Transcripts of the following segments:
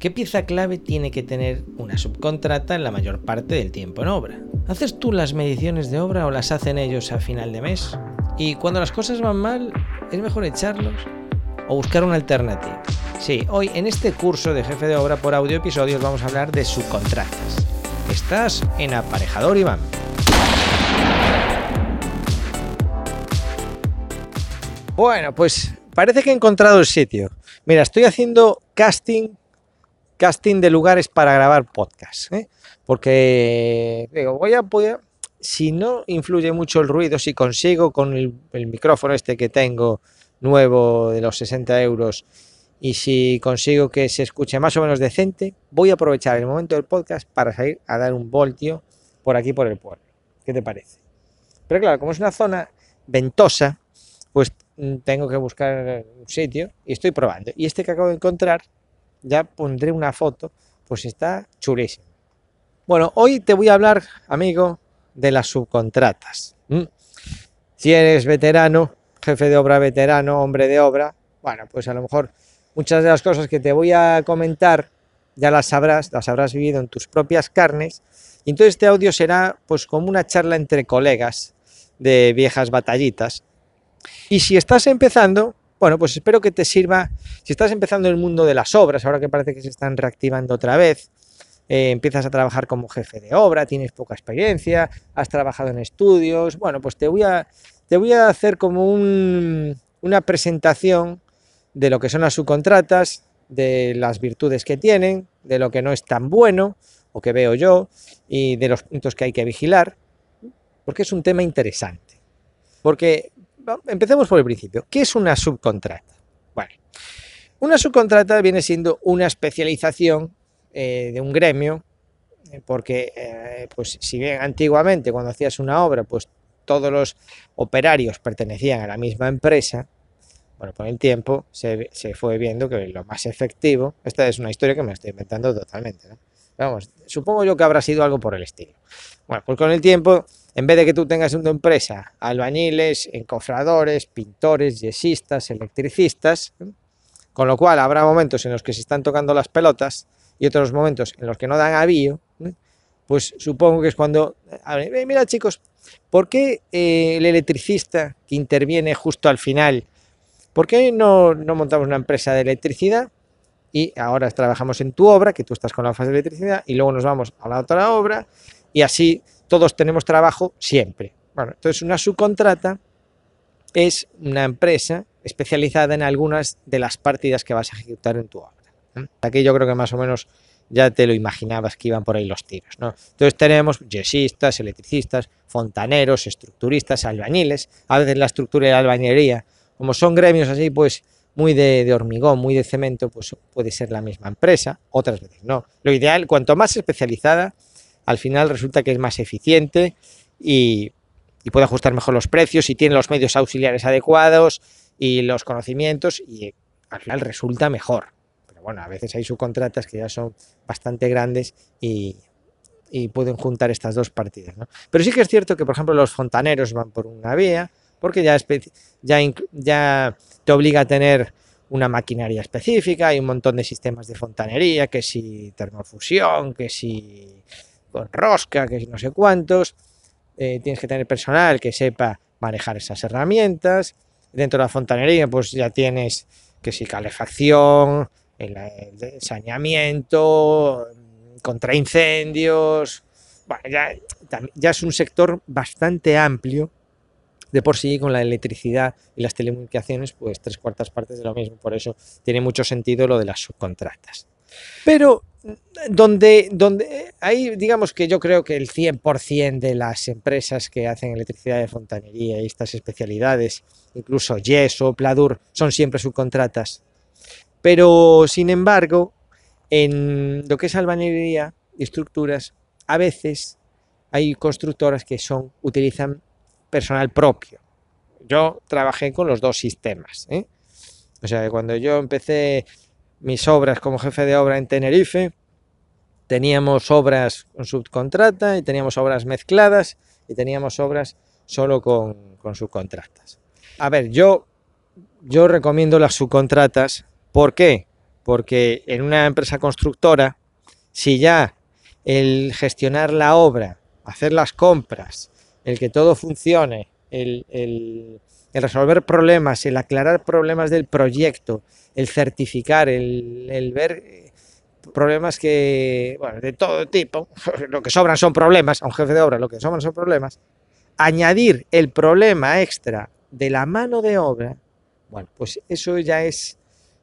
¿Qué pieza clave tiene que tener una subcontrata en la mayor parte del tiempo en obra? ¿Haces tú las mediciones de obra o las hacen ellos a final de mes? Y cuando las cosas van mal, ¿es mejor echarlos o buscar una alternativa? Sí, hoy en este curso de jefe de obra por audio episodios vamos a hablar de subcontratas. Estás en Aparejador Iván. Bueno, pues parece que he encontrado el sitio. Mira, estoy haciendo casting, casting de lugares para grabar podcast, ¿eh? porque digo, voy a, poder, si no influye mucho el ruido, si consigo con el, el, micrófono este que tengo nuevo de los 60 euros y si consigo que se escuche más o menos decente, voy a aprovechar el momento del podcast para salir a dar un voltio por aquí por el pueblo. ¿Qué te parece? Pero claro, como es una zona ventosa, pues mm, tengo que buscar un sitio y estoy probando. Y este que acabo de encontrar, ya pondré una foto, pues está chulísimo. Bueno, hoy te voy a hablar, amigo, de las subcontratas. Si eres veterano, jefe de obra veterano, hombre de obra, bueno, pues a lo mejor muchas de las cosas que te voy a comentar ya las sabrás, las habrás vivido en tus propias carnes. Y entonces este audio será pues como una charla entre colegas de viejas batallitas y si estás empezando, bueno, pues espero que te sirva, si estás empezando el mundo de las obras, ahora que parece que se están reactivando otra vez, eh, empiezas a trabajar como jefe de obra, tienes poca experiencia, has trabajado en estudios, bueno, pues te voy a, te voy a hacer como una presentación de lo que son las subcontratas, de las virtudes que tienen, de lo que no es tan bueno, o que veo yo, y de los puntos que hay que vigilar, porque es un tema interesante. Porque empecemos por el principio. ¿Qué es una subcontrata? Bueno, una subcontrata viene siendo una especialización eh, de un gremio, eh, porque eh, pues si bien antiguamente cuando hacías una obra, pues todos los operarios pertenecían a la misma empresa, bueno, con el tiempo se, se, fue viendo que lo más efectivo, esta es una historia que me estoy inventando totalmente. Vamos, supongo yo que habrá sido algo por el estilo. Bueno, pues con el tiempo en vez de que tú tengas una empresa, albañiles, encofradores, pintores, yesistas, electricistas, con lo cual habrá momentos en los que se están tocando las pelotas y otros momentos en los que no dan avío, pues supongo que es cuando, eh, mira chicos, ¿por qué eh, el electricista que interviene justo al final, ¿por qué no, no montamos una empresa de electricidad? Y ahora trabajamos en tu obra, que tú estás con la fase de electricidad, y luego nos vamos a la otra obra, y así todos tenemos trabajo siempre. Bueno, entonces una subcontrata es una empresa especializada en algunas de las partidas que vas a ejecutar en tu obra. Aquí yo creo que más o menos ya te lo imaginabas que iban por ahí los tiros. ¿no? Entonces tenemos yesistas, electricistas, fontaneros, estructuristas, albañiles. A veces la estructura y la albañería, como son gremios así, pues muy de, de, hormigón, muy de cemento, pues puede ser la misma empresa, otras veces no. Lo ideal, cuanto más especializada, al final resulta que es más eficiente y, puede ajustar mejor los precios y tiene los medios auxiliares adecuados y los conocimientos y al final resulta mejor. Pero bueno, a veces hay subcontratas que ya son bastante grandes y, pueden juntar estas dos partidas. Pero sí que es cierto que, por ejemplo, los fontaneros van por una vía, porque ya, ya, ya te obliga a tener una maquinaria específica, hay un montón de sistemas de fontanería, que si termofusión, que si con rosca, que no sé cuántos. Eh, tienes que tener personal que sepa manejar esas herramientas. Dentro de la fontanería, pues ya tienes que si calefacción, el, saneamiento, contra incendios. Bueno, ya es un sector bastante amplio de por sí con la electricidad y las telecomunicaciones, pues tres cuartas partes de lo mismo. Por eso tiene mucho sentido lo de las subcontratas. Pero donde, donde ahí digamos que yo creo que el 100% de las empresas que hacen electricidad de fontanería y estas especialidades, incluso Yeso, Pladur, son siempre subcontratas. Pero sin embargo, en lo que es albañería y estructuras, a veces hay constructoras que son, utilizan personal propio. Yo trabajé con los dos sistemas. ¿eh? O sea, cuando yo empecé mis obras como jefe de obra en Tenerife, teníamos obras con subcontrata y teníamos obras mezcladas y teníamos obras solo con, con subcontratas. A ver, yo, yo recomiendo las subcontratas. ¿Por qué? porque en una empresa constructora, si ya el gestionar la obra, hacer las compras, el que todo funcione, el, resolver problemas, el aclarar problemas del proyecto, el certificar, el, ver eh, problemas que, bueno, de todo tipo, lo que sobran son problemas, a un jefe de obra lo que sobran son problemas, añadir el problema extra de la mano de obra, bueno, pues eso ya es,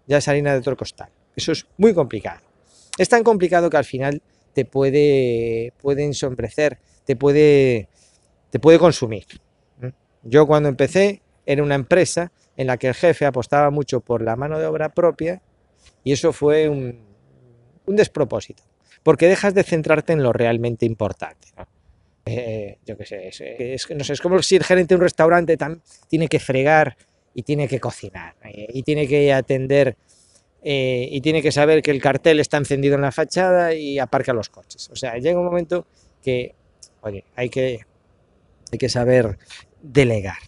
ya es de otro costal. Eso es muy complicado. Es tan complicado que al final te puede, puede ensombrecer, te puede, te puede consumir. Yo cuando empecé era una empresa en la que el jefe apostaba mucho por la mano de obra propia y eso fue un, despropósito, porque dejas de centrarte en lo realmente importante. Eh, yo qué sé, es, no sé, es como si el gerente de un restaurante tiene que fregar y tiene que cocinar y tiene que atender eh, y tiene que saber que el cartel está encendido en la fachada y aparca los coches. O sea, llega un momento que, oye, hay que, hay que saber delegar.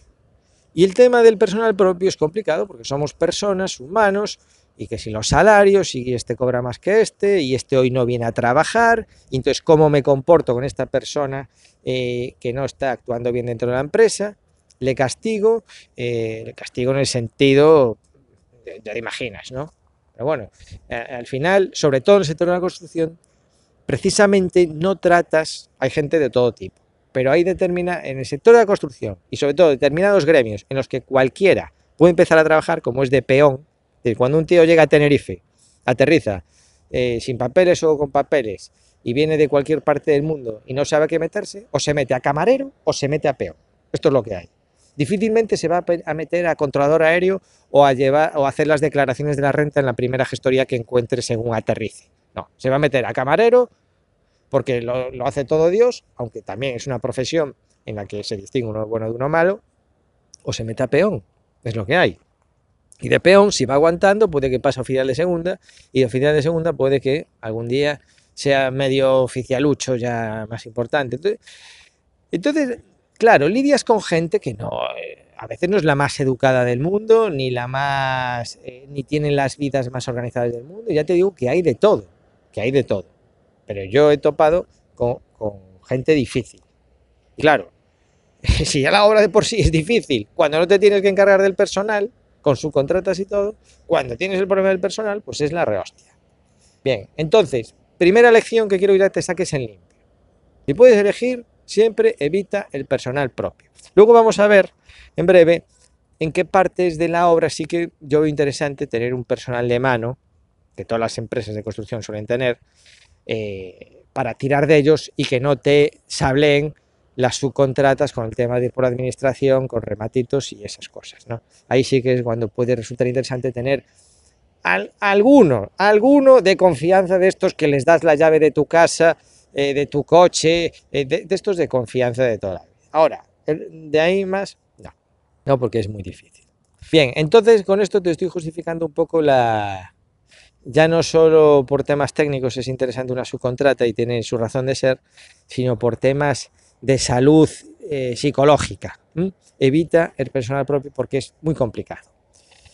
Y el tema del personal propio es complicado porque somos personas, humanos, y que si los salarios, y este cobra más que este, y este hoy no viene a trabajar, y entonces cómo me comporto con esta persona eh, que no está actuando bien dentro de la empresa, le castigo, eh, le castigo en el sentido, ya te imaginas, ¿no? Pero bueno, al final, sobre todo en el sector de la construcción, precisamente no tratas, hay gente de todo tipo, pero hay determina en el sector de la construcción y sobre todo determinados gremios en los que cualquiera puede empezar a trabajar, como es de peón, cuando un tío llega a Tenerife, aterriza eh, sin papeles o con papeles y viene de cualquier parte del mundo y no sabe a qué meterse, o se mete a camarero o se mete a peón. Esto es lo que hay difícilmente se va a meter a controlador aéreo o a, llevar, o hacer las declaraciones de la renta en la primera gestoría que encuentre según aterrice. No, se va a meter a camarero porque lo, hace todo Dios, aunque también es una profesión en la que se distingue uno bueno de uno malo, o se mete a peón, es lo que hay. Y de peón, si va aguantando, puede que pase a oficial de segunda, y de oficial de segunda puede que algún día sea medio oficialucho ya más importante. Entonces, Claro, lidias con gente que no, eh, a veces no es la más educada del mundo, ni la más, eh, ni tienen las vidas más organizadas del mundo. Ya te digo que hay de todo, que hay de todo. Pero yo he topado con, gente difícil. claro, si ya la obra de por sí es difícil, cuando no te tienes que encargar del personal, con subcontratas y todo, cuando tienes el problema del personal, pues es la rehostia. Bien, entonces, primera lección que quiero que te saques en limpio. Si puedes elegir, Siempre evita el personal propio. Luego vamos a ver en breve en qué partes de la obra sí que yo veo interesante tener un personal de mano, que todas las empresas de construcción suelen tener, eh, para tirar de ellos y que no te sableen las subcontratas con el tema de por administración, con rematitos y esas cosas. ¿no? Ahí sí que es cuando puede resultar interesante tener alguno, alguno de confianza de estos que les das la llave de tu casa eh, de tu coche, eh, de, estos de confianza de toda la vida. Ahora, de ahí más, no, no porque es muy difícil. Bien, entonces con esto te estoy justificando un poco la... Ya no solo por temas técnicos es interesante una subcontrata y tiene su razón de ser, sino por temas de salud eh, psicológica. Evita el personal propio porque es muy complicado.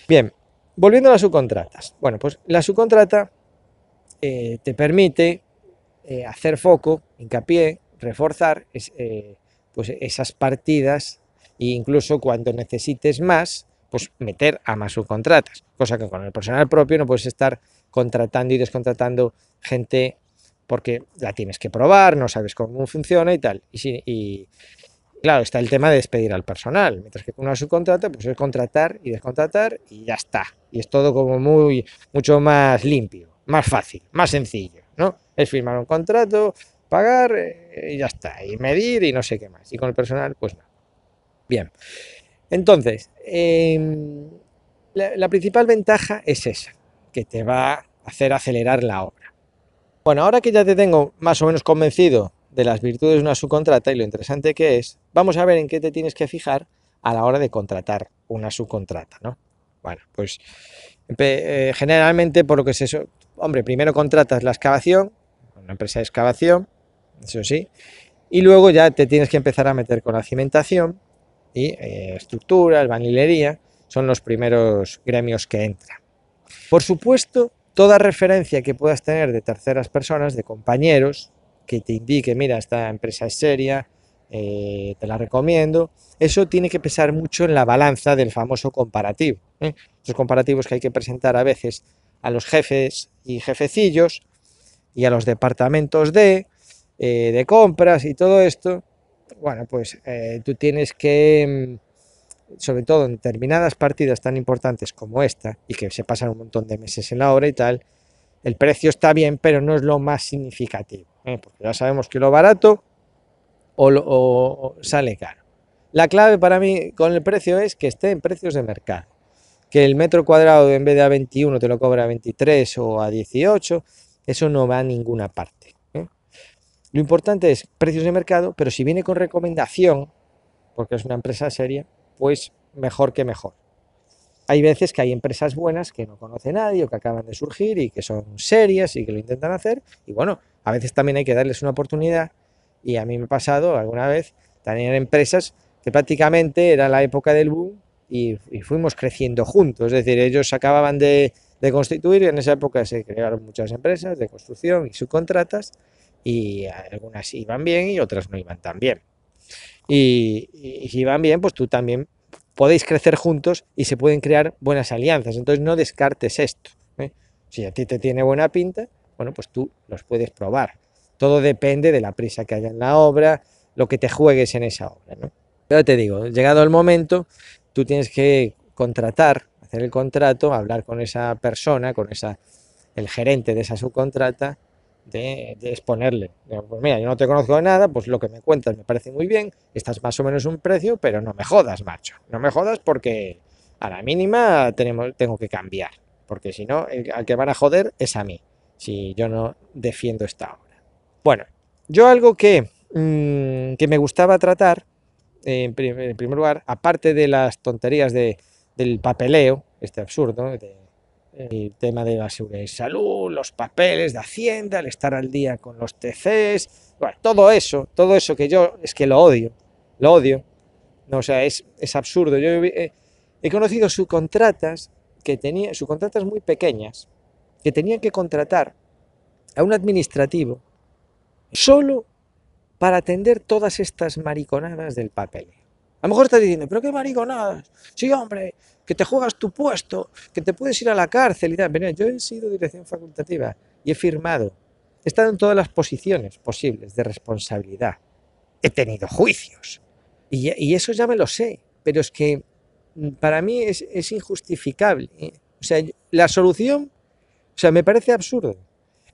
Bien, volviendo a las subcontratas. Bueno, pues la subcontrata te permite eh, hacer foco, hincapié, reforzar eh, pues esas partidas e incluso cuando necesites más, pues meter a más subcontratas, cosa que con el personal propio no puedes estar contratando y descontratando gente porque la tienes que probar, no sabes cómo funciona y tal. Y, y claro, está el tema de despedir al personal, mientras que con una subcontrata pues es contratar y descontratar y ya está. Y es todo como muy mucho más limpio, más fácil, más sencillo, ¿no? Es firmar un contrato, pagar eh, y ya está. Y medir y no sé qué más. Y con el personal, pues no. Bien. Entonces, em, la, principal ventaja es esa, que te va a hacer acelerar la obra. Bueno, ahora que ya te tengo más o menos convencido de las virtudes de una subcontrata y lo interesante que es, vamos a ver en qué te tienes que fijar a la hora de contratar una subcontrata, ¿no? Bueno, pues eh, generalmente por lo que es eso, hombre, primero contratas la excavación, una empresa de excavación, eso sí, y luego ya te tienes que empezar a meter con la cimentación y eh, estructura, vanilería, son los primeros gremios que entran. Por supuesto toda referencia que puedas tener de terceras personas, de compañeros, que te indique, mira, esta empresa es seria, eh, te la recomiendo, eso tiene que pesar mucho en la balanza del famoso comparativo. ¿eh? Esos comparativos que hay que presentar a veces a los jefes y jefecillos y a los departamentos de, eh, de compras y todo esto, bueno, pues tú tienes que, mm, sobre todo en determinadas partidas tan importantes como esta, y que se pasan un montón de meses en la obra y tal, el precio está bien, pero no es lo más significativo, porque ya sabemos que lo barato o, sale caro. La clave para mí con el precio es que esté en precios de mercado. Que el metro cuadrado en vez de a 21 te lo cobra a 23 o a 18, eso no va a ninguna parte. ¿eh? Lo importante es precios de mercado, pero si viene con recomendación, porque es una empresa seria, pues mejor que mejor. Hay veces que hay empresas buenas que no conoce nadie o que acaban de surgir y que son serias y que lo intentan hacer. Y bueno, a veces también hay que darles una oportunidad y a mí me ha pasado alguna vez tener empresas que prácticamente era la época del boom y, fuimos creciendo juntos. Es decir, ellos acababan de, constituir y en esa época se crearon muchas empresas de construcción y subcontratas y algunas iban bien y otras no iban tan bien. Y, si iban bien, pues tú también podéis crecer juntos y se pueden crear buenas alianzas. Entonces no descartes esto. ¿eh? Si a ti te tiene buena pinta, bueno, pues tú los puedes probar. Todo depende de la prisa que haya en la obra, lo que te juegues en esa obra. ¿no? Pero te digo, llegado el momento, tú tienes que contratar, hacer el contrato, hablar con esa persona, con esa, el gerente de esa subcontrata, de, exponerle. Pues mira, yo no te conozco de nada, pues lo que me cuentas me parece muy bien, estás más o menos un precio, pero no me jodas, macho. No me jodas porque a la mínima tenemos, tengo que cambiar, porque si no, al que van a joder es a mí, si yo no defiendo esta obra. Bueno, yo algo que, mm, que me gustaba tratar, en, primer lugar, aparte de las tonterías de, del papeleo, este absurdo, el tema de la seguridad y salud, los papeles de Hacienda, el estar al día con los TCs, todo eso, todo eso que yo es que lo odio, lo odio. No, o sea, es, es absurdo. Yo he, conocido subcontratas que tenían, subcontratas muy pequeñas, que tenían que contratar a un administrativo solo para atender todas estas mariconadas del papel. A lo mejor estás diciendo, pero qué mariconadas. Sí, hombre, que te juegas tu puesto, que te puedes ir a la cárcel y tal. Yo he sido dirección facultativa y he firmado. He estado en todas las posiciones posibles de responsabilidad. He tenido juicios. Y, eso ya me lo sé. Pero es que mm, para mí es, es injustificable. ¿eh? O sea, la solución, o sea, me parece absurdo.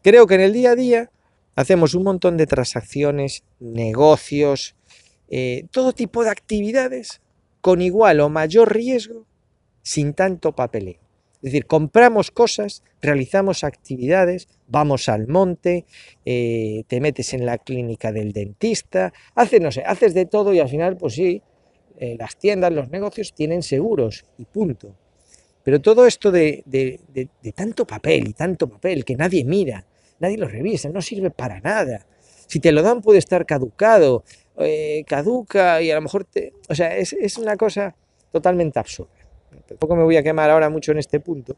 Creo que en el día a día hacemos un montón de transacciones, negocios, eh, todo tipo de actividades con igual o mayor riesgo sin tanto papeleo. Es decir, compramos cosas, realizamos actividades, vamos al monte, eh, te metes en la clínica del dentista, haces, no sé, haces de todo y al final, pues sí, eh, las tiendas, los negocios tienen seguros y punto. Pero todo esto de tanto papel y tanto papel que nadie mira, nadie lo revisa, no sirve para nada. Si te lo dan puede estar caducado, eh, caduca y a lo mejor te... O sea, es, es una cosa totalmente absurda. Tampoco me voy a quemar ahora mucho en este punto.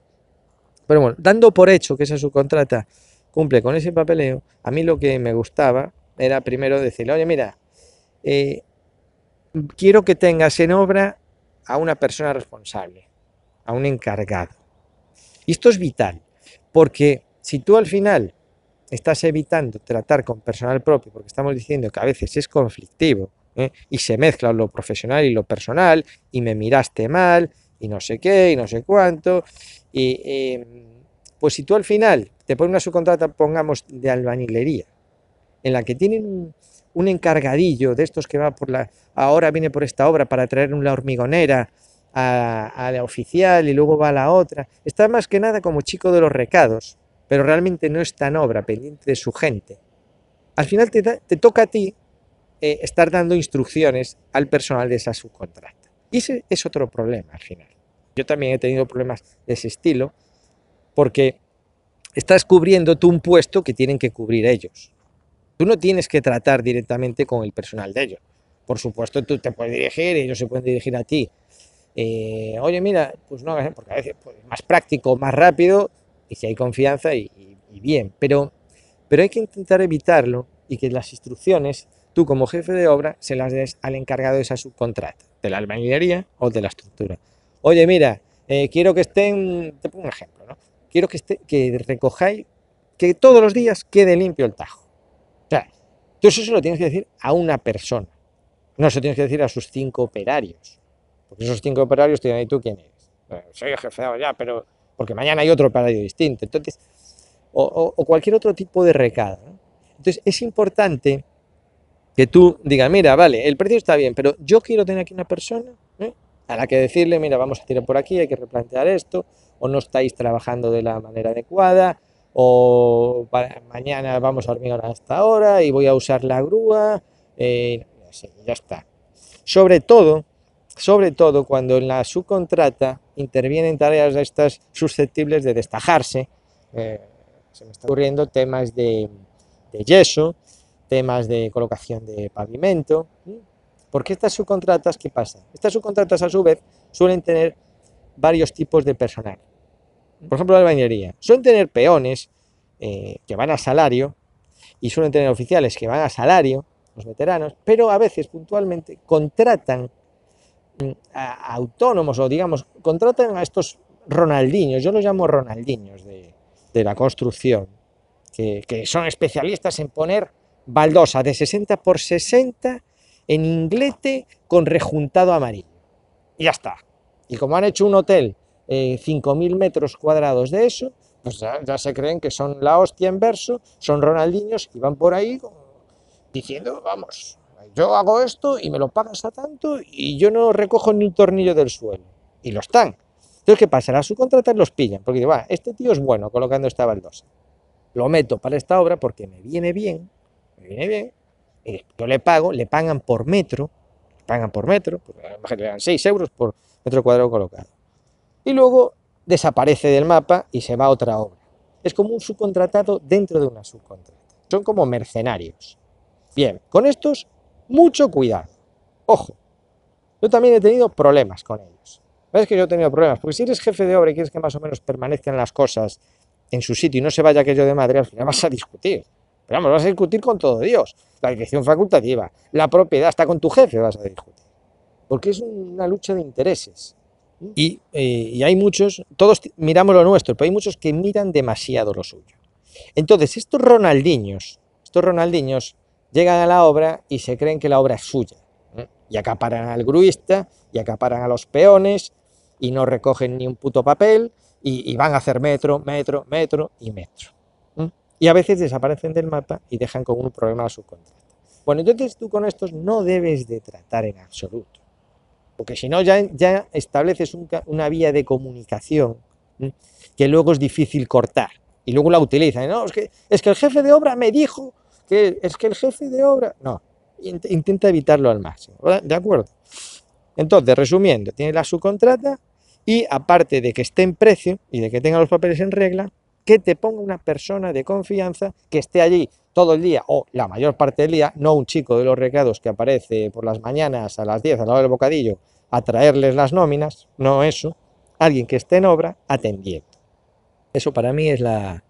Pero bueno, dando por hecho que esa subcontrata cumple con ese papeleo, a mí lo que me gustaba era primero decirle, oye, mira, eh, quiero que tengas en obra a una persona responsable, a un encargado. Y esto es vital, porque si tú al final estás evitando tratar con personal propio, porque estamos diciendo que a veces es conflictivo ¿eh? y se mezcla lo profesional y lo personal, y me miraste mal, y no sé qué, y no sé cuánto, y em, pues si tú al final te pones una subcontrata, pongamos, de albañilería, en la que tienen un, encargadillo de estos que va por la, ahora viene por esta obra para traer una hormigonera, a, la oficial y luego va a la otra. Está más que nada como chico de los recados, pero realmente no está en obra, pendiente de su gente. Al final te, toca a ti eh, estar dando instrucciones al personal de esa subcontrata. Y ese es otro problema al final. Yo también he tenido problemas de ese estilo porque estás cubriendo tú un puesto que tienen que cubrir ellos. Tú no tienes que tratar directamente con el personal de ellos. Por supuesto, tú te puedes dirigir, ellos se pueden dirigir a ti. Eh, oye, mira, pues no, porque a veces pues, es más práctico, más rápido y si hay confianza y, y bien, pero, pero hay que intentar evitarlo y que las instrucciones tú como jefe de obra se las des al encargado de esa subcontrata, de la albañilería o de la estructura. Oye, mira, eh, quiero que estén, te pongo un ejemplo, ¿no? Quiero que, esté, que recojáis, que todos los días quede limpio el tajo. O sea, tú eso se lo tienes que decir a una persona, no se lo tienes que decir a sus cinco operarios, porque esos cinco operarios te dirán, ¿y tú quién eres? Soy el jefe ya, pero porque mañana hay otro operario distinto, entonces, o, cualquier otro tipo de recado. Entonces, es importante que tú digas, mira, vale, el precio está bien, pero yo quiero tener aquí una persona ¿eh? La que decirle, mira, vamos a tirar por aquí, hay que replantear esto, o no estáis trabajando de la manera adecuada, o mañana vamos a hormigar hasta ahora y voy a usar la grúa, eh, ya está. Sobre todo, sobre todo cuando en la subcontrata intervienen tareas estas susceptibles de destajarse, eh, se me está ocurriendo temas de, de yeso, temas de colocación de pavimento. Porque estas subcontratas, ¿qué pasa? Estas subcontratas, a su vez, suelen tener varios tipos de personal. Por ejemplo, la albañería. Suelen tener peones eh, que van a salario y suelen tener oficiales que van a salario, los veteranos, pero a veces puntualmente contratan mm, autónomos o digamos, contratan a estos Ronaldinhos, yo los llamo Ronaldinhos de, de la construcción, que, que son especialistas en poner baldosa de 60 por 60 en inglete con rejuntado amarillo. Y ya está. Y como han hecho un hotel, eh, 5.000 metros cuadrados de eso, pues ya, se creen que son la hostia en verso, son Ronaldinhos y van por ahí diciendo, vamos, yo hago esto y me lo pagas a tanto y yo no recojo ni un tornillo del suelo. Y lo están. Entonces, ¿qué pasa? Las subcontratas los pillan, porque dicen, va, este tío es bueno colocando esta baldosa. Lo meto para esta obra porque me viene bien, me viene bien, yo le pago, le pagan por metro, le pagan por metro, le dan 6 euros por metro cuadrado colocado. Y luego desaparece del mapa y se va a otra obra. Es como un subcontratado dentro de una subcontrata. Son como mercenarios. Bien, con estos, mucho cuidado. Ojo, yo también he tenido problemas con ellos. ¿Ves que yo he tenido problemas? Porque si eres jefe de obra y quieres que más o menos permanezcan las cosas en su sitio y no se vaya aquello de madre, al final vas a discutir. Pero vamos, vas a discutir con todo Dios. La dirección facultativa, la propiedad, hasta con tu jefe vas a discutir. Porque es una lucha de intereses. Y, eh, y, hay muchos, todos miramos lo nuestro, pero hay muchos que miran demasiado lo suyo. Entonces, estos Ronaldinhos, estos Ronaldinhos llegan a la obra y se creen que la obra es suya. ¿eh? Y acaparan al gruista, y acaparan a los peones, y no recogen ni un puto papel, y, y van a hacer metro, metro, metro y metro y a veces desaparecen del mapa y dejan con un problema a su contrato. Bueno, entonces tú con estos no debes de tratar en absoluto, porque si no ya, ya estableces un, una vía de comunicación que luego es difícil cortar y luego la utilizan. No, es que, es que el jefe de obra me dijo que es que el jefe de obra... No, intenta evitarlo al máximo, ¿de acuerdo? Entonces, resumiendo, tiene la subcontrata y aparte de que esté en precio y de que tenga los papeles en regla, que te ponga una persona de confianza que esté allí todo el día o la mayor parte del día, no un chico de los recados que aparece por las mañanas a las 10 al lado del bocadillo a traerles las nóminas, no eso, alguien que esté en obra atendiendo. Eso para mí es la,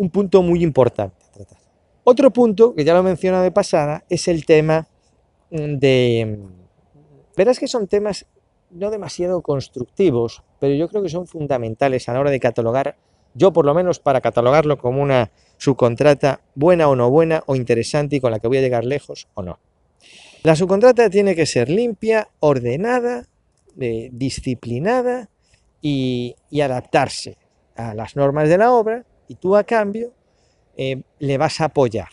un punto muy importante a tratar. Otro punto, que ya lo mencionado de pasada, es el tema de... Verás que son temas no demasiado constructivos, pero yo creo que son fundamentales a la hora de catalogar yo por lo menos para catalogarlo como una subcontrata buena o no buena o interesante y con la que voy a llegar lejos o no. La subcontrata tiene que ser limpia, ordenada, eh, disciplinada y, adaptarse a las normas de la obra y tú a cambio eh, le vas a apoyar.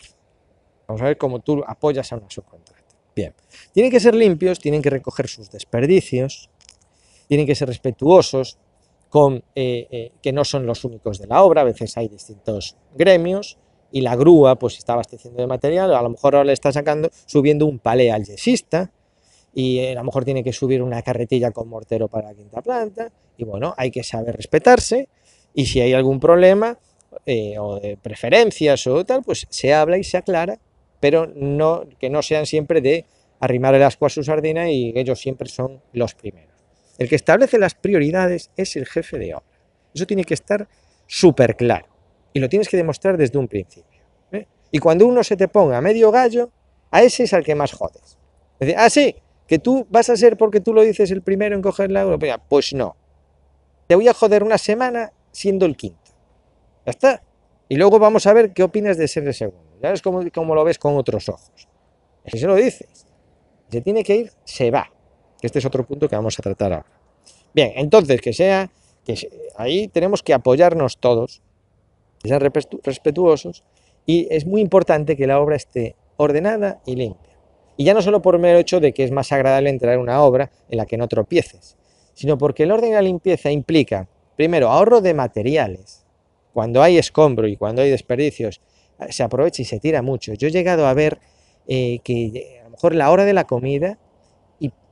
Vamos a ver cómo tú apoyas a una subcontrata. Bien, tienen que ser limpios, tienen que recoger sus desperdicios, tienen que ser respetuosos, eh, eh, que no son los únicos de la obra, a veces hay distintos gremios, y la grúa pues está abasteciendo de material, a lo mejor ahora le está sacando, subiendo un palé al yesista, y eh, a lo mejor tiene que subir una carretilla con mortero para la quinta planta, y bueno, hay que saber respetarse, y si hay algún problema, o de preferencias o tal, pues se habla y se aclara, pero no, que no sean siempre de arrimar el asco a su sardina y ellos siempre son los primeros. El que establece las prioridades es el jefe de obra. Eso tiene que estar súper claro. Y lo tienes que demostrar desde un principio. ¿eh? Y cuando uno se te ponga medio gallo, a ese es al que más jodes. Ah, sí, que tú vas a ser porque tú lo dices el primero en coger la europea. Pues no. Te voy a joder una semana siendo el quinto. Ya está. Y luego vamos a ver qué opinas de ser el segundo. Ya ves cómo, cómo lo ves con otros ojos. Si se lo dices. Se tiene que ir, se va. Este es otro punto que vamos a tratar ahora. Bien, entonces que sea, que ahí tenemos que apoyarnos todos, que sean respetuosos, y es muy importante que la obra esté ordenada y limpia. Y ya no solo por mero hecho de que es más agradable entrar en una obra en la que no tropieces, sino porque el orden y la limpieza implica, primero, ahorro de materiales. Cuando hay escombro y cuando hay desperdicios, se aprovecha y se tira mucho. Yo he llegado a ver eh, que a lo mejor la hora de la comida,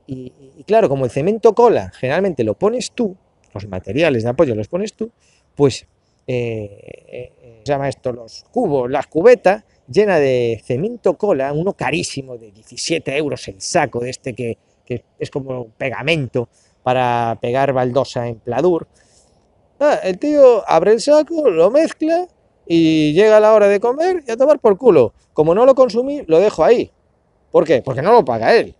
y, claro, como el cemento cola generalmente lo pones tú, los materiales de apoyo los pones tú, pues eh, se llama esto los cubos, las cubetas, llena de cemento cola, uno carísimo, de 17 euros el saco, de este que, es como pegamento para pegar baldosa en pladur. Ah, el tío abre el saco, lo mezcla y llega la hora de comer y a tomar por culo. Como no lo consumí, lo dejo ahí. ¿Por qué? Porque no lo paga él.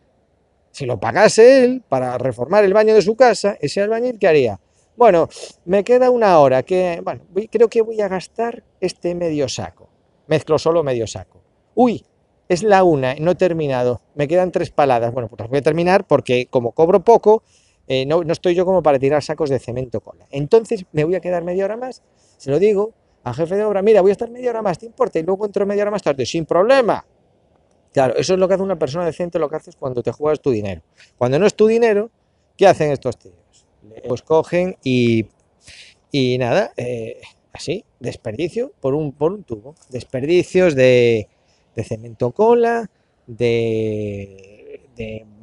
Si lo pagase él para reformar el baño de su casa, ese albañil, ¿qué haría? Bueno, me queda una hora que, bueno, creo que voy a gastar este medio saco mezclo solo medio saco. Uy, es la una, no he terminado, me quedan tres paladas. Bueno, pues las voy a terminar porque como cobro poco, eh, no, estoy yo como para tirar sacos de cemento cola. Entonces me voy a quedar media hora más, se lo digo al jefe de obra, mira, voy a estar media hora más, ¿te importa? Y luego entro media hora más tarde, sin problema. Claro, eso es lo que hace una persona decente, lo que haces cuando te juegas tu dinero. Cuando no es tu dinero, ¿qué hacen estos tíos? Pues cogen y, y nada, eh, así, desperdicio por un, por un tubo, desperdicios de, cemento cola, de,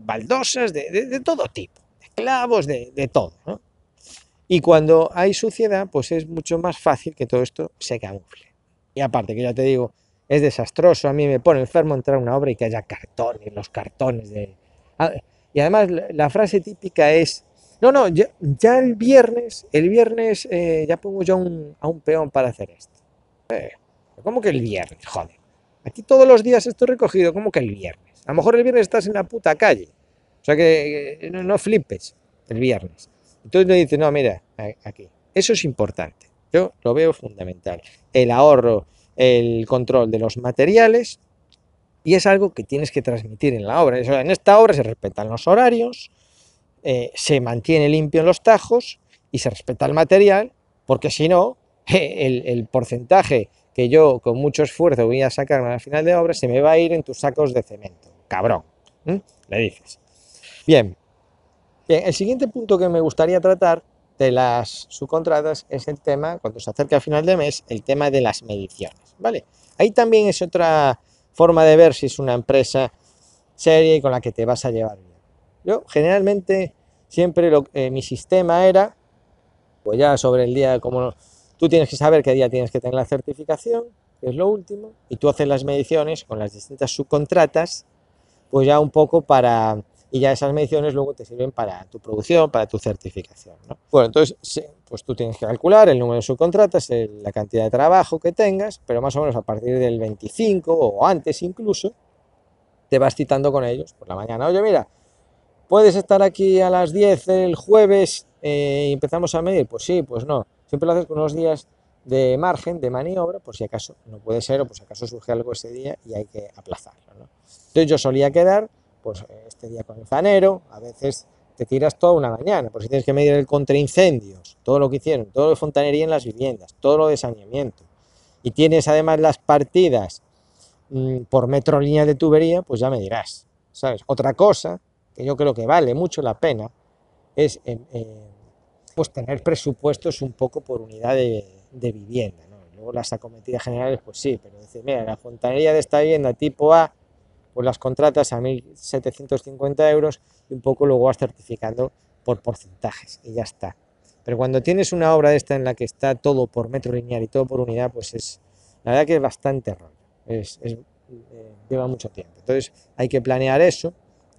baldosas, de, todo tipo, de clavos, de, todo. Y cuando hay suciedad, pues es mucho más fácil que todo esto se camufle. Y aparte, que ya te digo, es desastroso, a mí me pone enfermo entrar a una obra y que haya cartones, los cartones de... Ah, y además la frase típica es, no, no, ya, el viernes, el viernes eh, ya pongo yo a un peón para hacer esto. Eh, ¿Cómo que el viernes? Joder. Aquí todos los días estoy recogido, ¿cómo que el viernes? A lo mejor el viernes estás en la puta calle. O sea que no, flipes el viernes. Entonces me dice, no, mira, aquí. Eso es importante. Yo lo veo fundamental. El ahorro, el control de los materiales y es algo que tienes que transmitir en la obra. En esta obra se respetan los horarios, eh, se mantiene limpio en los tajos y se respeta el material, porque si no, el, porcentaje que yo con mucho esfuerzo voy a sacar al final de obra se me va a ir en tus sacos de cemento. Cabrón, le dices. Bien. Bien, el siguiente punto que me gustaría tratar de las subcontratas es el tema, cuando se acerca al final de mes, el tema de las mediciones. ¿vale? Ahí también es otra forma de ver si es una empresa seria y con la que te vas a llevar bien. Yo generalmente siempre lo, eh, mi sistema era, pues ya sobre el día, como tú tienes que saber qué día tienes que tener la certificación, que es lo último, y tú haces las mediciones con las distintas subcontratas, pues ya un poco para, y ya esas mediciones luego te sirven para tu producción, para tu certificación. Bueno, entonces, pues tú tienes que calcular el número de subcontratas, la cantidad de trabajo que tengas, pero más o menos a partir del 25 o antes incluso, te vas citando con ellos por la mañana. Oye, mira, ¿Puedes estar aquí a las 10 el jueves eh, y empezamos a medir? Pues sí, pues no. Siempre lo haces con unos días de margen, de maniobra, por si acaso no puede ser o por si acaso surge algo ese día y hay que aplazarlo. Entonces yo solía quedar, pues este día con el zanero, a veces te tiras toda una mañana, por si tienes que medir el contraincendios, todo lo que hicieron, todo lo de fontanería en las viviendas, todo lo de saneamiento. Y tienes además las partidas mm, por metro línea de tubería, pues ya me dirás, ¿sabes? Otra cosa que yo creo que vale mucho la pena, es eh, eh, pues tener presupuestos un poco por unidad de, vivienda. Luego las acometidas generales, pues sí, pero decir, mira, la fontanería de esta vivienda tipo A, pues las contratas a 1.750 euros y un poco luego vas certificando por porcentajes y ya está. Pero cuando tienes una obra de esta en la que está todo por metro lineal y todo por unidad, pues es, la verdad que es bastante rollo, es, eh, lleva mucho tiempo. Entonces hay que planear eso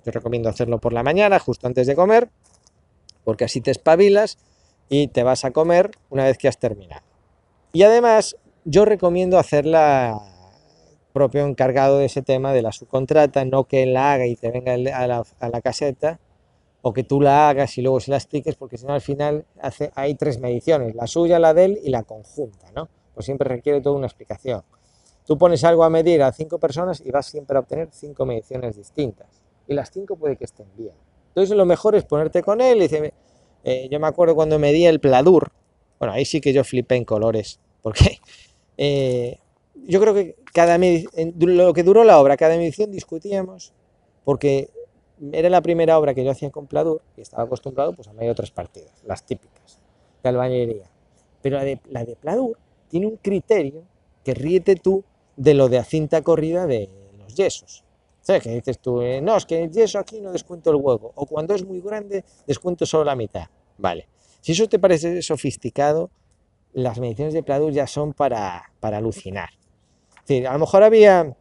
yo recomiendo hacerlo por la mañana, justo antes de comer, porque así te espabilas y te vas a comer una vez que has terminado. Y además, yo recomiendo hacerla propio encargado de ese tema de la subcontrata, no que él la haga y te venga a la, a la caseta, o que tú la hagas y luego se la expliques, porque si no al final hace, hay tres mediciones, la suya, la de él y la conjunta, ¿no? Pues siempre requiere toda una explicación. Tú pones algo a medir a cinco personas y vas siempre a obtener cinco mediciones distintas. Y las cinco puede que estén bien. Entonces lo mejor es ponerte con él y dice, eh, yo me acuerdo cuando medía el Pladur, bueno, ahí sí que yo flipé en colores, porque eh, yo creo que cada lo que duró la obra, cada medición discutíamos, porque era la primera obra que yo hacía con Pladur y estaba acostumbrado pues, a medir otras partidas, las típicas de albañilería. Pero la de, la de Pladur tiene un criterio que ríete tú de lo de a cinta corrida de los yesos. ¿Sabes? Que dices tú, eh, no, es que el yeso aquí no descuento el hueco, o cuando es muy grande descuento solo la mitad. Vale. Si eso te parece sofisticado, las mediciones de Pladur ya son para, para alucinar. Es a lo mejor había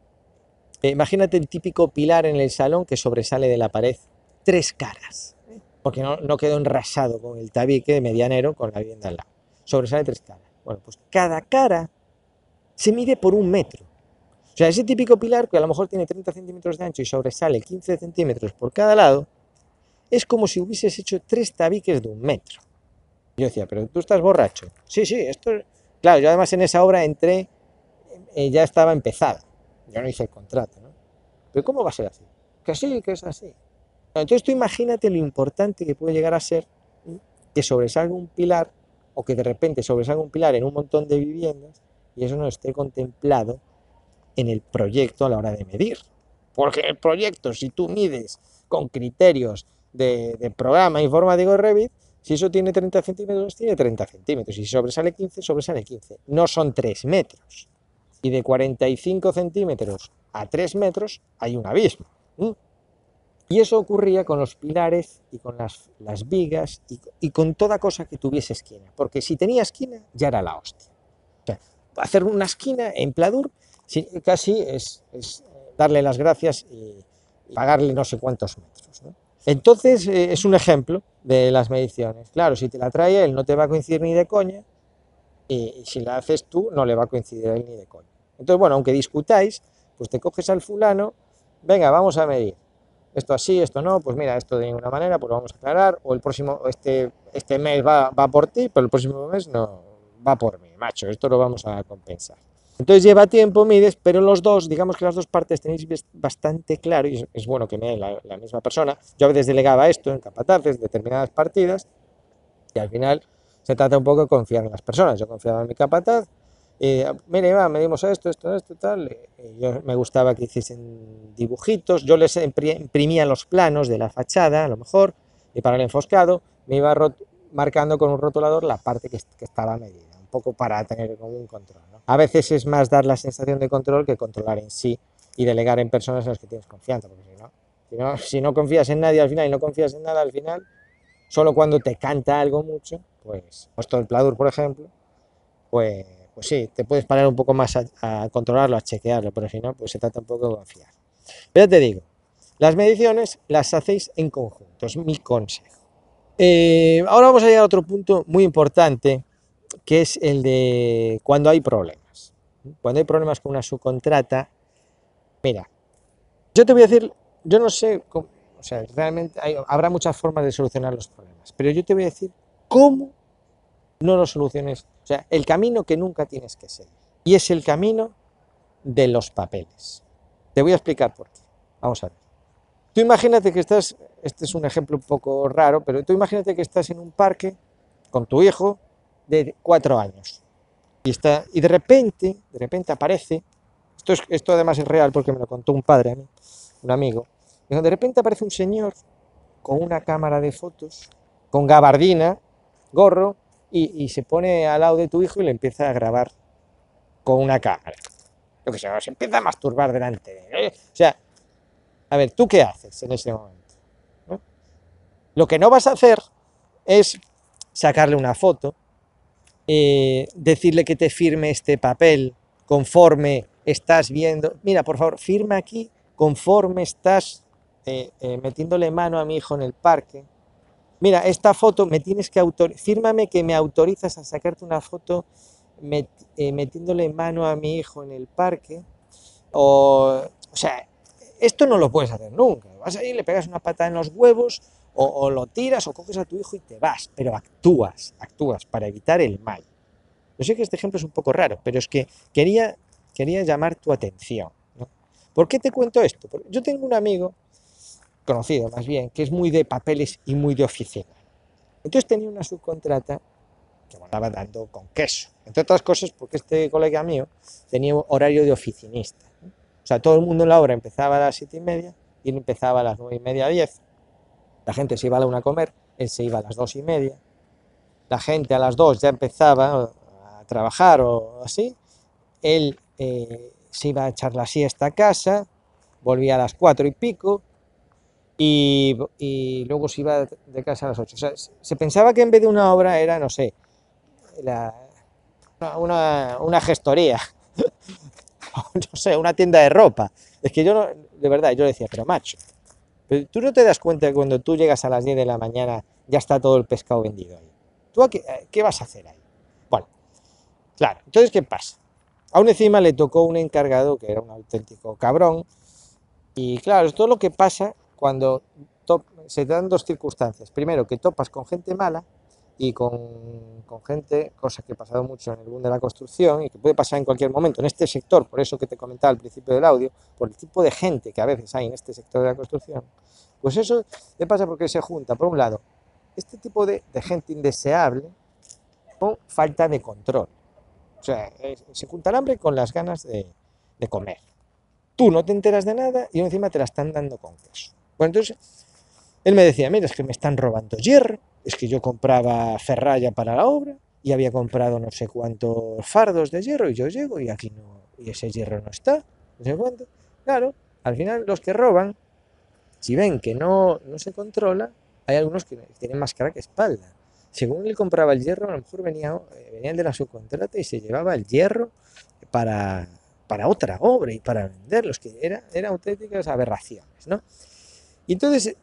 eh, imagínate el típico pilar en el salón que sobresale de la pared, tres caras, porque no, quedó enrasado con el tabique de medianero con la vivienda al lado. Sobresale tres caras. Bueno, pues cada cara se mide por un metro. O sea, ese típico pilar que a lo mejor tiene 30 centímetros de ancho y sobresale 15 centímetros por cada lado, es como si hubieses hecho tres tabiques de un metro. Yo decía, pero tú estás borracho. Sí, sí, esto... Claro, yo además en esa obra entré, eh, ya estaba empezada yo no hice el contrato, ¿no? Pero ¿cómo va a ser así? Que sí, que es así. Entonces tú imagínate lo importante que puede llegar a ser que sobresalga un pilar o que de repente sobresalga un pilar en un montón de viviendas y eso no esté contemplado en el proyecto a la hora de medir. Porque el proyecto, si tú mides con criterios de, de programa informático Revit, si eso tiene 30 centímetros, tiene 30 centímetros. Si sobresale 15, sobresale 15. No son 3 metros y de 45 centímetros a 3 metros hay un abismo. Y eso ocurría con los pilares y con las, las vigas y, con toda cosa que tuviese esquina, porque si tenía esquina ya era la hostia. hacer una esquina en Pladur casi es, darle las gracias y pagarle no sé cuántos metros. Entonces eh, es un ejemplo de las mediciones. Claro, si te la trae él no te va a coincidir ni de coña y si la haces tú no le va a coincidir a él ni de coña. Entonces, bueno, aunque discutáis, pues te coges al fulano, venga, vamos a medir. Esto así, esto no, pues mira, esto de ninguna manera, pues lo vamos a aclarar. O el próximo, este, este mes va, va por ti, pero el próximo mes no, va por mí, macho, esto lo vamos a compensar. Entonces lleva tiempo, mides, pero los dos, digamos que las dos partes tenéis bastante claro, y es, bueno que me la, la, misma persona. Yo a veces delegaba esto en capataces, determinadas partidas, y al final se trata un poco de confiar en las personas. Yo confiaba en mi capataz, eh, mire, va, medimos esto, esto, esto, tal. yo me gustaba que hiciesen dibujitos, yo les imprimía los planos de la fachada, a lo mejor, y para el enfoscado me iba marcando con un rotulador la parte que, estaba medida, un poco para tener como un control. A veces es más dar la sensación de control que controlar en sí y delegar en personas en las que tienes confianza, porque si no, si no, si no confías en nadie al final y no confías en nada al final, solo cuando te canta algo mucho, pues, puesto el Pladur, por ejemplo, pues pues sí, te puedes parar un poco más a, controlarlo, a chequearlo, pero si no, pues se trata un poco de confiar. Pero ya te digo, las mediciones las hacéis en conjunto, es mi consejo. Eh, ahora vamos a llegar a otro punto muy importante, que es el de cuando hay problemas. Cuando hay problemas con una subcontrata, mira, yo te voy a decir, yo no sé, cómo, o sea, realmente habrá muchas formas de solucionar los problemas, pero yo te voy a decir cómo no lo soluciones. O sea, el camino que nunca tienes que seguir. Y es el camino de los papeles. Te voy a explicar por qué. Vamos a ver. Tú imagínate que estás, este es un ejemplo un poco raro, pero tú imagínate que estás en un parque con tu hijo de cuatro años. Y, está, y de repente, de repente aparece, esto, es, esto además es real porque me lo contó un padre a mí, un amigo, de repente aparece un señor con una cámara de fotos, con gabardina, gorro y, se pone al lado de tu hijo y le empieza a grabar con una cámara. Lo que sea, se empieza a masturbar delante de él. ¿eh? O sea, a ver, ¿tú qué haces en ese momento? Lo que no vas a hacer es sacarle una foto, eh, decirle que te firme este papel conforme estás viendo. Mira, por favor, firma aquí conforme estás eh, metiéndole mano a mi hijo en el parque mira, esta foto me tienes que autorizar, fírmame que me autorizas a sacarte una foto eh, metiéndole mano a mi hijo en el parque. O, o sea, esto no lo puedes hacer nunca. Vas ahí, le pegas una patada en los huevos, o, lo tiras, o coges a tu hijo y te vas, pero actúas, actúas para evitar el mal. Yo sé que este ejemplo es un poco raro, pero es que quería, quería llamar tu atención. ¿Por qué te cuento esto? Porque yo tengo un amigo, conocido más bien, que es muy de papeles y muy de oficina. Entonces tenía una subcontrata que me estaba dando con queso. Entre otras cosas porque este colega mío tenía horario de oficinista. O sea, todo el mundo en la obra empezaba a las siete y media y él empezaba a las nueve y media, diez. La gente se iba a la una a comer, él se iba a las dos y media. La gente a las dos ya empezaba a trabajar o así. Él eh, se iba a echar la siesta a casa, volvía a las cuatro y pico y, luego se iba de casa a las ocho. O sea, se pensaba que en vez de una obra era, no sé, una, una gestoría, no sé, una tienda de ropa. Es que yo, no, de verdad, yo decía, pero macho, tú no te das cuenta que cuando tú llegas a las 10 de la mañana ya está todo el pescado vendido ahí. ¿Tú qué, qué vas a hacer ahí? Bueno, claro, entonces, ¿qué pasa? Aún encima le tocó un encargado que era un auténtico cabrón. Y claro, todo lo que pasa cuando se dan dos circunstancias. Primero, que topas con gente mala y con, gente, cosa que ha pasado mucho en el mundo de la construcción y que puede pasar en cualquier momento en este sector, por eso que te comentaba al principio del audio, por el tipo de gente que a veces hay en este sector de la construcción, pues eso le pasa porque se junta, por un lado, este tipo de, de gente indeseable con falta de control. O sea, se junta el hambre con las ganas de, de comer. Tú no te enteras de nada y encima te la están dando con queso. Entonces él me decía, mira, es que me están robando hierro, es que yo compraba ferralla para la obra y había comprado no sé cuántos fardos de hierro y yo llego y aquí no, y ese hierro no está, no sé cuánto. Claro, al final los que roban, si ven que no, no se controla, hay algunos que tienen más cara que espalda. Según él compraba el hierro, a lo mejor venía, eh, venía el de la subcontrata y se llevaba el hierro para, para otra obra y para venderlos, que eran era auténticas aberraciones, ¿no? Entonces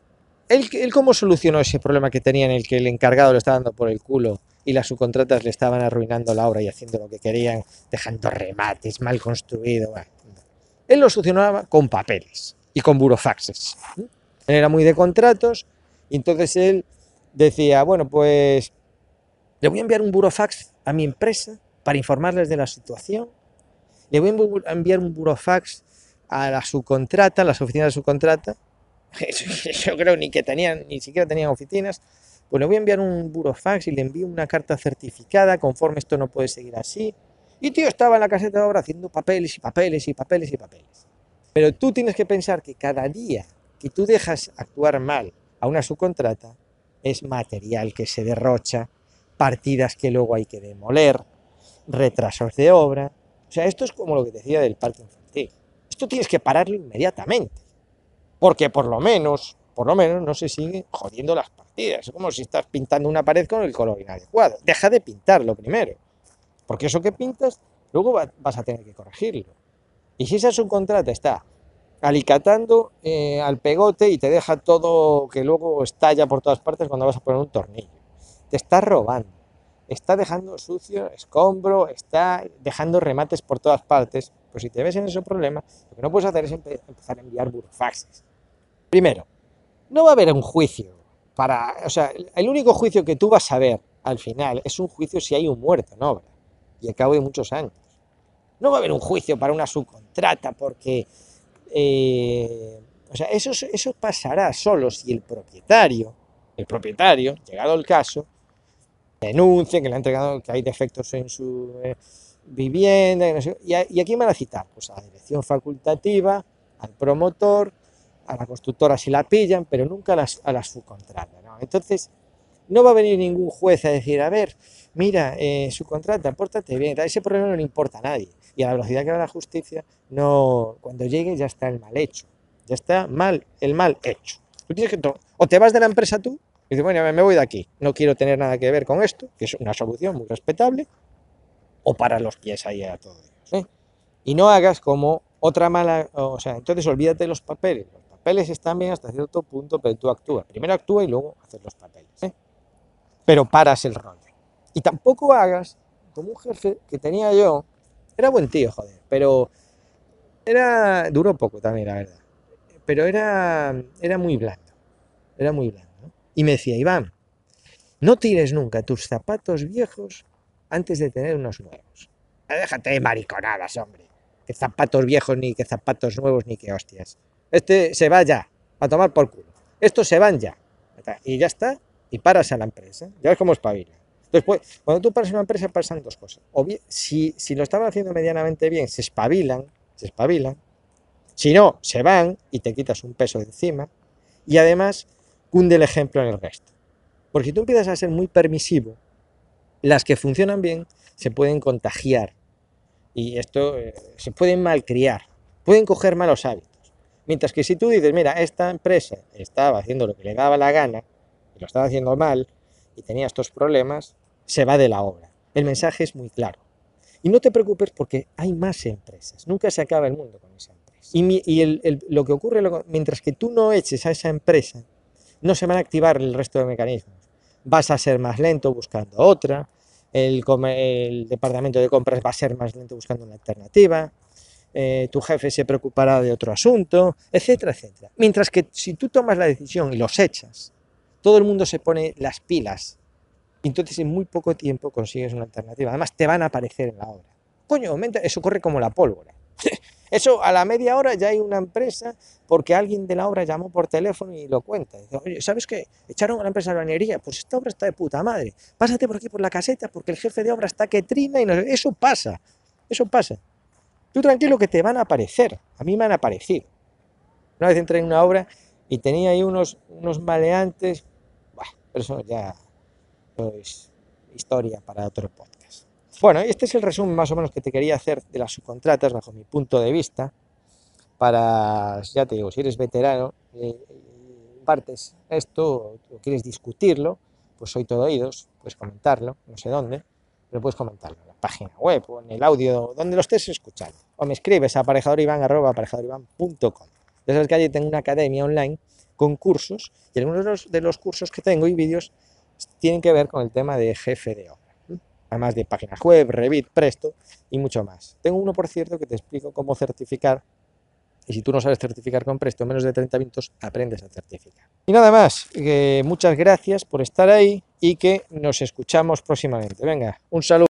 ¿Él, cómo solucionó ese problema que tenía en el que el encargado le estaba dando por el culo y las subcontratas le estaban arruinando la obra y haciendo lo que querían, dejando remates mal construidos? él lo solucionaba con papeles y con burofaxes. Él era muy de contratos y entonces él decía, bueno, pues le voy a enviar un burofax a mi empresa para informarles de la situación. Le voy a enviar un burofax a la subcontrata, a las oficinas de subcontrata, yo creo ni que tenían, ni siquiera tenían oficinas, pues le voy a enviar un burofax y le envío una carta certificada conforme esto no puede seguir así. Y tío estaba en la caseta de obra haciendo papeles y papeles y papeles y papeles. Pero tú tienes que pensar que cada día que tú dejas actuar mal a una subcontrata es material que se derrocha, partidas que luego hay que demoler, retrasos de obra. O sea, esto es como lo que decía del parque infantil. Esto tienes que pararlo inmediatamente porque por lo menos, por lo menos no se sigue jodiendo las partidas. Como si estás pintando una pared con el color inadecuado. Deja de pintarlo primero, porque eso que pintas luego vas a tener que corregirlo. Y si esa subcontrata está alicatando eh, al pegote y te deja todo que luego estalla por todas partes cuando vas a poner un tornillo, te está robando, está dejando sucio, escombro, está dejando remates por todas partes, pues si te ves en ese problema, lo que no puedes hacer es empezar a enviar burofaxes Primero, no va a haber un juicio para, o sea, el único juicio que tú vas a ver al final es un juicio si hay un muerto en obra y a cabo de muchos años. No va a haber un juicio para una subcontrata porque, eh, o sea, eso, eso pasará solo si el propietario, el propietario, llegado el caso, denuncia que le ha entregado que hay defectos en su eh, vivienda y, y, aquí van a citar pues a la dirección facultativa, al promotor a la constructora si la pillan, pero nunca a las, a las subcontratas. ¿no? Entonces, no va a venir ningún juez a decir, a ver, mira, eh, subcontrata, pórtate bien, ese problema no le importa a nadie. Y a la velocidad que va la justicia, no, cuando llegue ya está el mal hecho, ya está mal, el mal hecho. Tú tienes que o te vas de la empresa tú y dices, bueno, me voy de aquí, no quiero tener nada que ver con esto, que es una solución muy respetable, o para los pies ahí a todo ¿eh? Y no hagas como otra mala, o sea, entonces olvídate de los papeles, papeles están bien hasta cierto punto, pero tú actúas. Primero actúa y luego haces los papeles. ¿eh? Pero paras el rollo. Y tampoco hagas como un jefe que tenía yo, era buen tío, joder, pero era, duró poco también, la verdad, pero era, era muy blando, era muy blando. Y me decía, Iván, no tires nunca tus zapatos viejos antes de tener unos nuevos. Déjate de mariconadas, hombre. Que zapatos viejos, ni que zapatos nuevos, ni que hostias. Este se va ya, a tomar por culo. Estos se van ya. Y ya está, y paras a la empresa. Ya ves cómo espabila. Después, cuando tú paras a una empresa pasan dos cosas. Si lo estaban haciendo medianamente bien, se espabilan, se espabilan. Si no, se van y te quitas un peso de encima. Y además, cunde el ejemplo en el resto. Porque si tú empiezas a ser muy permisivo, las que funcionan bien se pueden contagiar. Y esto eh, se pueden malcriar, pueden coger malos hábitos. Mientras que si tú dices, mira, esta empresa estaba haciendo lo que le daba la gana, y lo estaba haciendo mal, y tenía estos problemas, se va de la obra. El mensaje es muy claro. Y no te preocupes porque hay más empresas. Nunca se acaba el mundo con esa empresa. Y, lo que ocurre, mientras que tú no eches a esa empresa, no se van a activar el resto de mecanismos. Vas a ser más lento buscando otra, el, departamento de compras va a ser más lento buscando una alternativa, eh, tu jefe se preocupará de otro asunto, etcétera, etcétera. Mientras que si tú tomas la decisión y los echas, todo el mundo se pone las pilas. Entonces en muy poco tiempo consigues una alternativa. Además te van a aparecer en la obra. Coño, eso corre como la pólvora. Eso a la media hora ya hay una empresa porque alguien de la obra llamó por teléfono y lo cuenta. Dice, Oye, ¿sabes qué? Echaron a la empresa de bañería. Pues esta obra está de puta madre. Pásate por aquí por la caseta porque el jefe de obra está que trina y no... Eso pasa. Eso pasa. Tú tranquilo que te van a aparecer. A mí me han aparecido. Una vez entré en una obra y tenía ahí unos, unos maleantes. Bueno, pero eso ya es historia para otro podcast. Bueno, este es el resumen más o menos que te quería hacer de las subcontratas bajo mi punto de vista. Para, ya te digo, si eres veterano, eh, partes esto o quieres discutirlo, pues soy todo oídos, puedes comentarlo, no sé dónde, pero puedes comentarlo en la página web o en el audio, donde lo estés escuchando. O me escribes a aparejadorivan.com. Ya sabes que allí tengo una academia online con cursos y algunos de los, de los cursos que tengo y vídeos tienen que ver con el tema de jefe de obra además de páginas web, Revit, Presto y mucho más. Tengo uno, por cierto, que te explico cómo certificar. Y si tú no sabes certificar con Presto en menos de 30 minutos, aprendes a certificar. Y nada más, muchas gracias por estar ahí y que nos escuchamos próximamente. Venga, un saludo.